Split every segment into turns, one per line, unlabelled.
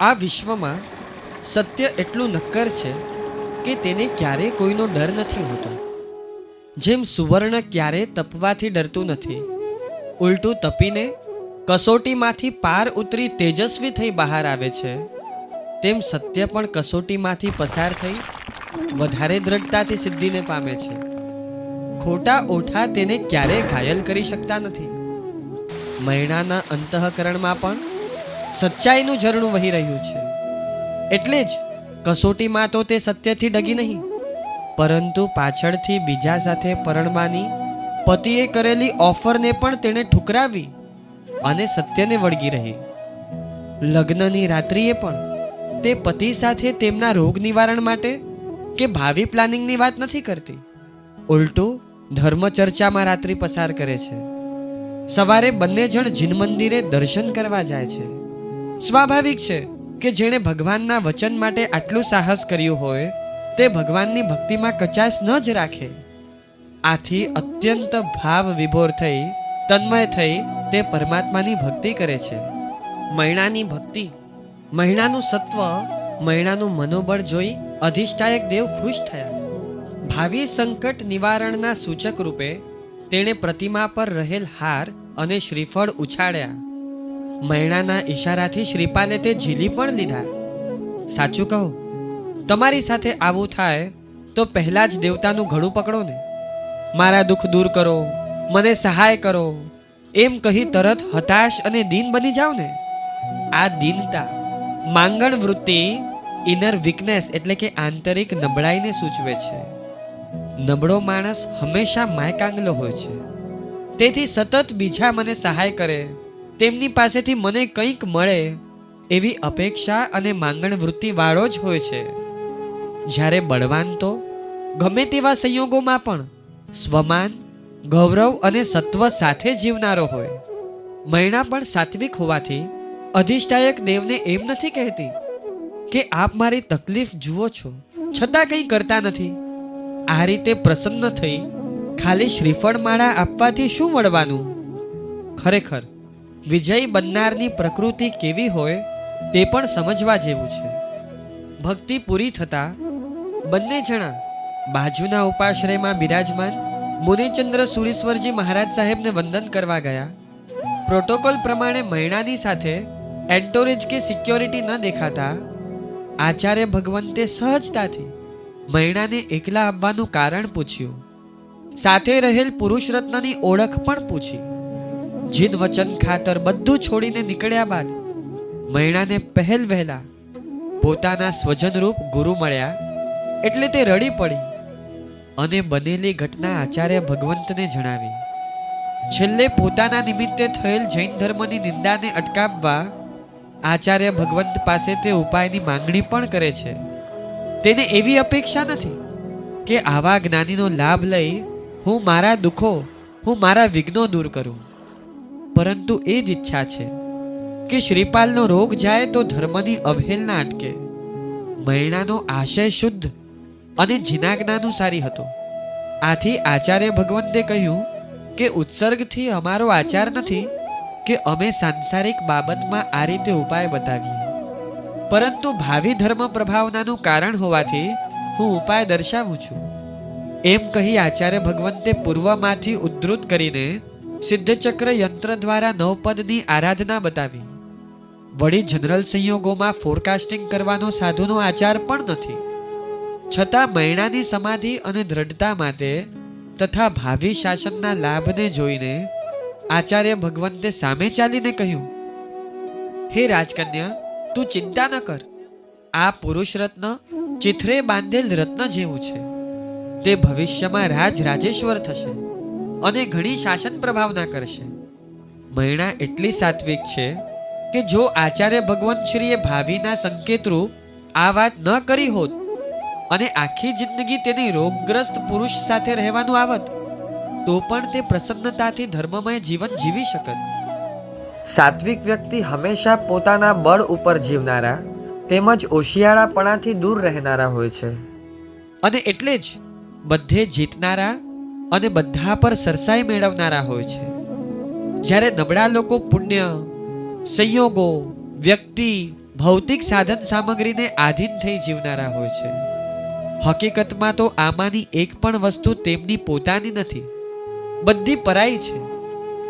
આ વિશ્વમાં સત્ય એટલું નક્કર છે કે તેને ક્યારેય કોઈનો ડર નથી હોતો. જેમ સુવર્ણ ક્યારે તપવાથી ડરતું નથી, ઉલટું તપીને કસોટીમાંથી પાર ઉતરી તેજસ્વી થઈ બહાર આવે છે, તેમ સત્ય પણ કસોટીમાંથી પસાર થઈ વધારે દ્રઢતાથી સિદ્ધિને પામે છે. ખોટા ઓઠા તેને ક્યારેય ઘાયલ કરી શકતા નથી. મહિનાના અંતઃકરણમાં પણ સચ્ચાઈનું ઝરણું વહી રહ્યું છે. એટલે જ કસોટીમાં તો તે સત્યથી ડગી નહીં. પરંતુ પાછળથી બીજા સાથે પરણવાની પતિએ કરેલી ઓફરને પણ તેણે ઠુકરાવી અને સત્યને વળગી રહી. લગ્નની રાત્રિએ પણ તે પતિ સાથે તેમના રોગ નિવારણ માટે કે ભાવિ પ્લાનિંગની વાત નથી કરતી. ઉલટું ધર્મ ચર્ચામાં રાત્રિ પસાર કરે છે. સવારે બંને જણ જીન મંદિરે દર્શન કરવા જાય છે. સ્વાભાવિક છે કે જેણે ભગવાનના વચન માટે આટલું સાહસ કર્યું હોય, તે ભગવાનની ભક્તિમાં કચાશ ન જ રાખે. આથી અત્યંત ભાવ વિભોર થઈ, તન્મય થઈ તે પરમાત્માની ભક્તિ કરે છે. મહિણાની ભક્તિ, મહિણાનું સત્વ, મહિણાનું મનોબળ જોઈ અધિષ્ઠાયક દેવ ખુશ થયા. ભાવિ સંકટ નિવારણના સૂચક રૂપે તેણે પ્રતિમા પર રહેલ હાર અને શ્રીફળ ઉછાળ્યા. મૈણાના ઈશારાથી શ્રીપાલે તે ઝીલી પણ લીધા. સાચું કહું, તમારી સાથે આવું થાય તો પહેલા જ દેવતાનું ઘડું પકડો ને. મારા દુઃખ દૂર કરો, મને સહાય કરો. એમ કહી તરત હતાશ અને દીન બની જાવ ને. આ દીનતા, માંગણ વૃત્તિ ઇનર વીકનેસ એટલે કે આંતરિક નબળાઈને સૂચવે છે. નબળો માણસ હંમેશા માયકાંગલો હોય છે. તેથી સતત બીજા મને સહાય કરે તેમની પાસેથી મને કંઈક મળે એવી અપેક્ષા અને માંગણ વૃત્તિ વાળો જ હોય છે. જ્યારે બળવાન તો, ગમે તેવા સંયોગોમાં પણ સ્વમાન, ગૌરવ અને સત્વ સાથે જીવનારો હોય. મૈણા પણ સાત્વિક હોવાથી અધિષ્ઠાયક દેવને એમ નથી કહેતી કે આપ મારી તકલીફ જુઓ છો. છતાં કંઈ કરતા નથી. આ રીતે પ્રસન્ન થઈ ખાલી શ્રીફળ માળા આપવાથી શું મળવાનું ખરેખર વિજય બનનારની પ્રકૃતિ કેવી હોય તે પણ સમજવા જેવું છે. ભક્તિ પૂરી થતાં બંને જણા બાજુના ઉપાશ્રયમાં બિરાજમાન મુનિચંદ્ર સુરેશ્વરજી મહારાજ સાહેબને વંદન કરવા ગયા. પ્રોટોકોલ પ્રમાણે મૈણાની સાથે એન્ટોરેજ કે સિક્યોરિટી ન દેખાતા આચાર્ય ભગવંતે સહજતાથી મૈણાને એકલા આવવાનું કારણ પૂછ્યું. સાથે રહેલ પુરુષ રત્નની ઓળખ પણ પૂછી. જીદ વચન ખાતર બધું છોડીને નીકળ્યા બાદ મૈણાને પહેલ વહેલા પોતાના સ્વજનરૂપ ગુરુ મળ્યા. એટલે તે રડી પડી અને બનેલી ઘટના આચાર્ય ભગવંતને જણાવી. છેલ્લે પોતાના નિમિત્તે થયેલ જૈન ધર્મની નિંદાને અટકાવવા આચાર્ય ભગવંત પાસે તે ઉપાયની માંગણી પણ કરે છે. તેને એવી અપેક્ષા નથી કે આવા જ્ઞાનીનો લાભ લઈ હું મારા દુઃખો, હું મારા વિઘ્નો દૂર કરું. પરંતુ એ જ ઈચ્છા છે કે શ્રીપાલનો રોગ જાય તો ધર્મની અવહેલના અટકે. મૈણાનો આશય શુદ્ધ અને જીનાજ્ઞાનુસારી હતો. આથી આચાર્ય ભગવંતે કહ્યું કે ઉત્સર્ગથી અમારો આચાર નથી કે અમે સાંસારિક બાબતમાં આ રીતે ઉપાય બતાવીએ. પરંતુ ભાવિ ધર્મ પ્રભાવનાનું કારણ હોવાથી હું ઉપાય દર્શાવું છું. એમ કહી આચાર્ય ભગવંતે પૂર્વમાંથી ઉદ્ધૃત કરીને સિદ્ધચક્ર યંત્ર દ્વારા નવપદની આરાધના બતાવી. વળી જનરલ સંયોગોમાં ફોરકાસ્ટિંગ કરવાનો સાધુનો આચાર પણ નથી. છતાં મૈણાની સમાધિ અને દ્રઢતા માટે તથા ભાવિ શાસનના લાભને જોઈને આચાર્ય ભગવંતે સામે ચાલીને કહ્યું, હે રાજકન્યા, તું ચિંતા ન કર. આ પુરુષ રત્ન ચિથરે બાંધેલ રત્ન જેવું છે. તે ભવિષ્યમાં રાજ રાજેશ્વર થશે. અને ઘણી શાસન પ્રભાવના કરશે. મૈણા એટલી સાત્વિક છે કે જો આચાર્ય ભગવંત શ્રીએ ભાવિના સંકેતરૂપ આ વાત ન કરી હોત અને આખી જિંદગી તેની રોગગ્રસ્ત પુરુષ સાથે રહેવાનું આવત, તો પણ તે પ્રસન્નતાથી ધર્મમય જીવન જીવી શકત. સાત્વિક વ્યક્તિ હંમેશા પોતાના બળ ઉપર જીવનારા તેમજ ઓશિયાળાપણાથી દૂર રહેનારા હોય છે. અને એટલે જ બધે જીતનારા અને બધા પર સરસાઈ મેળવનારા હોય છે. જ્યારે નબળા લોકો પુણ્ય, સંયોગો, વ્યક્તિ, ભૌતિક સાધન સામગ્રીને આધીન થઈ જીવનારા હોય છે. હકીકતમાં તો આમાંની એક પણ વસ્તુ તેમની પોતાની નથી. બધી પરાઈ છે.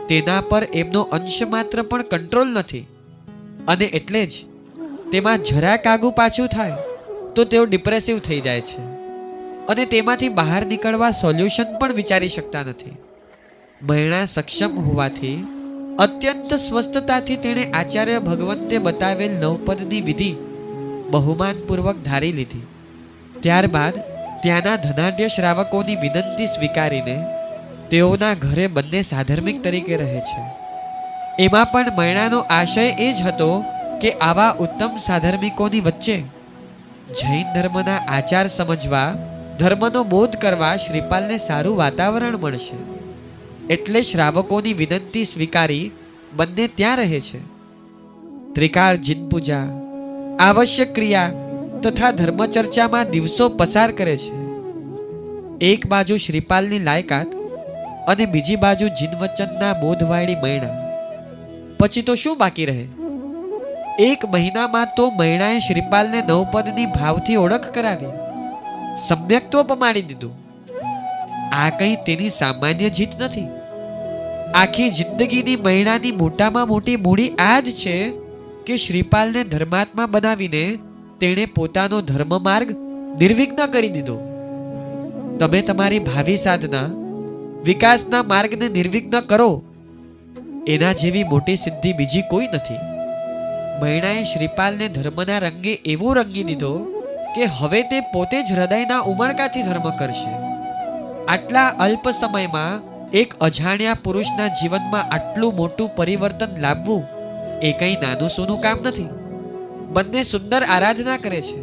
તેના પર એમનો અંશ માત્ર પણ કંટ્રોલ નથી. અને એટલે જ તેમાં જરા કાગુ પાછું થાય, તો તેઓ ડિપ્રેસિવ થઈ જાય છે. અને તેમાંથી બહાર નીકળવા સોલ્યુશન પણ વિચારી શકતા નથી. મહિણા સક્ષમ હોવાથી અત્યંત સ્વસ્થતાથી તેણે આચાર્ય ભગવંતે બતાવેલ નવપદની વિધિ બહુમાનપૂર્વક ધારી લીધી. ત્યારબાદ ત્યાંના ધનાઢ્ય શ્રાવકોની વિનંતી સ્વીકારીને તેઓના ઘરે બંને સાધર્મિક તરીકે રહે છે. એમાં પણ મૈણાનો આશય એ જ હતો કે આવા ઉત્તમ સાધર્મિકોની વચ્ચે જૈન ધર્મના આચાર સમજવા ધર્મનો બોધ કરવા શ્રીપાલને સારું વાતાવરણ મળશે. એટલે શ્રાવકોની વિનંતી સ્વીકારી બંને ત્યાં રહે છે. ત્રિકાળ જીન પૂજા આવશ્યક ક્રિયા તથા ધર્મચર્ચામાં દિવસો પસાર કરે છે. એક બાજુ શ્રીપાલની લાયકાત અને બીજી બાજુ જીનવચનના બોધવાળી મૈણા. પછી તો શું બાકી રહે? એક મહિનામાં તો મૈણાએ શ્રીપાલને નવપદની ભાવથી ઓળખ કરાવી. સમ્યક્ત્વ પમાડી દીધું. આ કંઈ તેની સામાન્ય જીત નથી. આખી જિંદગીની મહિનાની મોટામાં મોટી મૂડી આ જ છે કે શ્રીપાલને ધર્માત્મા બનાવીને તેણે પોતાનો ધર્મ માર્ગ નિર્વિઘ્ન કરી દીધો. તમે તમારી ભાવિ સાધના, વિકાસના માર્ગને નિર્વિઘ્ન કરો. એના જેવી મોટી સિદ્ધિ બીજી કોઈ નથી. મૈણાએ શ્રીપાલને ધર્મના રંગે એવો રંગી દીધો કે હવે તે પોતે જ હૃદયના ઉમળકાથી ધર્મ કરશે. આટલા અલ્પ સમયમાં એક અજાણ્યા પુરુષના જીવનમાં આટલું મોટું પરિવર્તન લાવવું એ કંઈ નાનું સોનું કામ નથી. બંને સુંદર આરાધના કરે છે.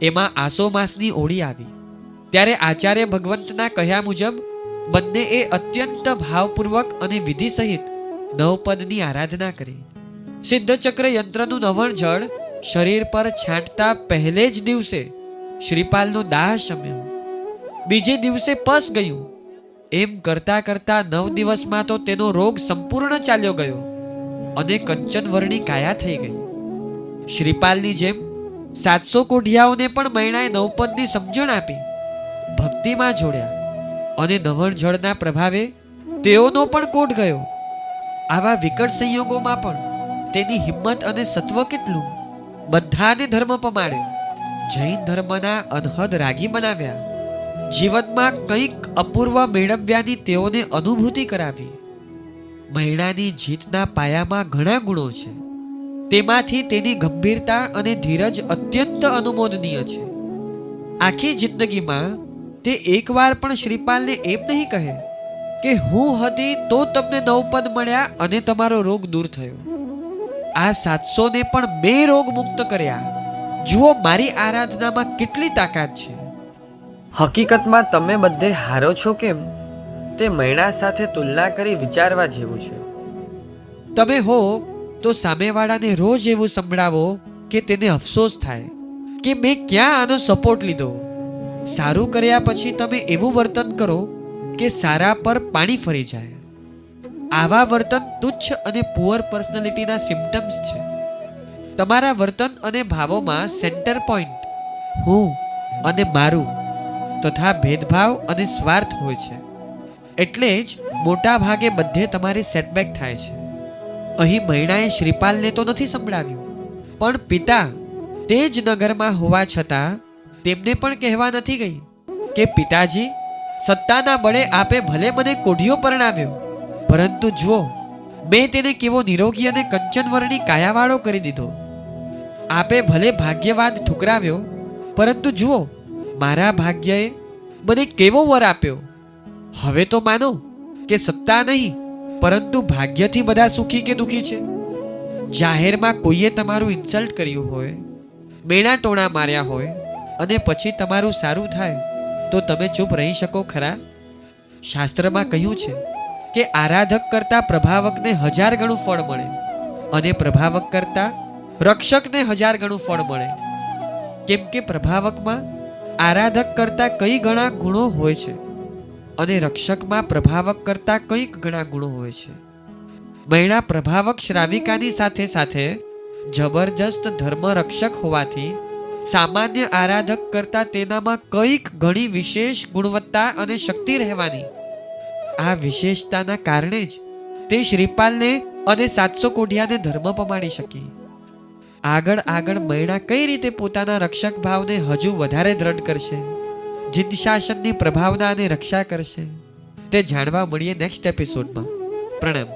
એમાં આસો માસની ઓળી આવી. ત્યારે આચાર્ય ભગવંતના કહ્યા મુજબ, બંને એ અત્યંત ભાવપૂર્વક અને વિધિ સહિત નવપદની આરાધના કરી. સિદ્ધચક્ર યંત્રનું નવણ જળ શરીર પર છાંટતા પહેલે જ દિવસે શ્રીપાલનો દાહ શમ્યો. બીજે દિવસે પસ ગયું. એમ કરતા કરતા નવ દિવસમાં તો તેનો રોગ સંપૂર્ણ ચાલ્યો ગયો અને કંચન વર્ણી કાયા થઈ ગઈ. શ્રીપાલની જેમ સાતસો કોઢિયાઓને પણ મૈણાએ નવપદની સમજણ આપી, ભક્તિમાં જોડ્યા અને નવણ જળના પ્રભાવે તેઓનો પણ કોટ ગયો. આવા વિકટ સંયોગોમાં પણ તેની હિંમત અને સત્વ કેટલું? બધાને ધર્મ પમાડ્યો. જૈન ધર્મના અનહદ રાગી બનાવ્યા જીવનમાં કંઈક અપૂર્વ મેળવ્યાની તેઓને અનુભૂતિ કરાવી. મહિણાની જીતના પાયામાં ઘણા ગુણો છે. તેમાંથી તેની ગંભીરતા અને ધીરજ અત્યંત અનુમોદનીય છે. આખી જિંદગીમાં તે એકવાર પણ શ્રીપાલને એમ નહીં કહે કે હું હતી તો તમને નવપદ મળ્યા અને તમારો રોગ દૂર થયો. આ સાતસોને પણ બે રોગ મુક્ત કર્યા. જુઓ મારી આરાધનામાં કેટલી તાકાત છે.
હકીકતમાં તમે બધે હારો છો કેમ? તે મૈણા સાથે તુલના કરી વિચારવા જેવું છે.
તમે હો તો સામેવાળાને રોજ એવું સંભળાવો કે તેને અફસોસ થાય કે મેં ક્યાં આનો સપોર્ટ લીધો. સારું કર્યા પછી તમે એવું વર્તન કરો કે સારા પર પાણી ફરી જાય. આવા વર્તન તુચ્છ અને પુઅર પર્સનાલિટીના સિમ્ટમ્સ છે. તમારા વર્તન અને ભાવોમાં સેન્ટર પોઈન્ટ હું અને મારું, તથા ભેદભાવ અને સ્વાર્થ હોય છે. એટલે જ મોટા ભાગે બધે તમારી સેટબેક થાય છે. અહીં મૈણાએ શ્રીપાલને તો નથી સંભળાવ્યું, પણ પિતા તે જ નગરમાં હોવા છતાં તેમને પણ કહેવા નથી ગઈ કે, પિતાજી, સત્તાના બળે આપે ભલે મને કોઢિયો પરણાવ્યો. પરંતુ જુઓ, મેં તેને કેવો નિરોગી અને કંચનવર્ણી કાયાવાળો કરી દીધો. આપે ભલે ભાગ્યવાદ ઠુકરાવ્યો, પરંતુ જુઓ, મારા ભાગ્યએ મને કેવો વર આપ્યો. હવે તો માનો કે સત્તા નહીં, પરંતુ ભાગ્યથી બધા સુખી કે દુખી છે. જાહેરમાં કોઈએ તમારું ઇન્સલ્ટ કર્યું હોય, મેણા ટોણા માર્યા હોય, અને પછી તમારું સારું થાય, તો તમે ચૂપ રહી શકો ખરા? શાસ્ત્રમાં કહ્યું છે કે આરાધક કરતા પ્રભાવકને હજાર ગણું ફળ મળે અને પ્રભાવક કરતા રક્ષકને હજાર ગણું ફળ મળે. કેમ કે પ્રભાવકમાં આરાધક કરતા કઈ ઘણા ગુણો હોય છે અને રક્ષકમાં પ્રભાવક કરતા કંઈક ઘણા ગુણો હોય છે. મહિણા પ્રભાવક શ્રાવિકાની સાથે સાથે જબરજસ્ત ધર્મરક્ષક હોવાથી સામાન્ય આરાધક કરતા તેનામાં કંઈક ઘણી વિશેષ ગુણવત્તા અને શક્તિ રહેવાની આ વિશેષતાના કારણે જ તે શ્રીપાલને અને સાતસો કોઢિયાને ધર્મ પમાડી શકી. આગળ આગળ મૈણા કઈ રીતે પોતાના રક્ષક ભાવને હજુ વધારે દ્રઢ કરશે? જીત શાસનની પ્રભાવનાને રક્ષા કરશે? તે જાણવા મળીએ નેક્સ્ટ એપિસોડમાં પ્રણામ.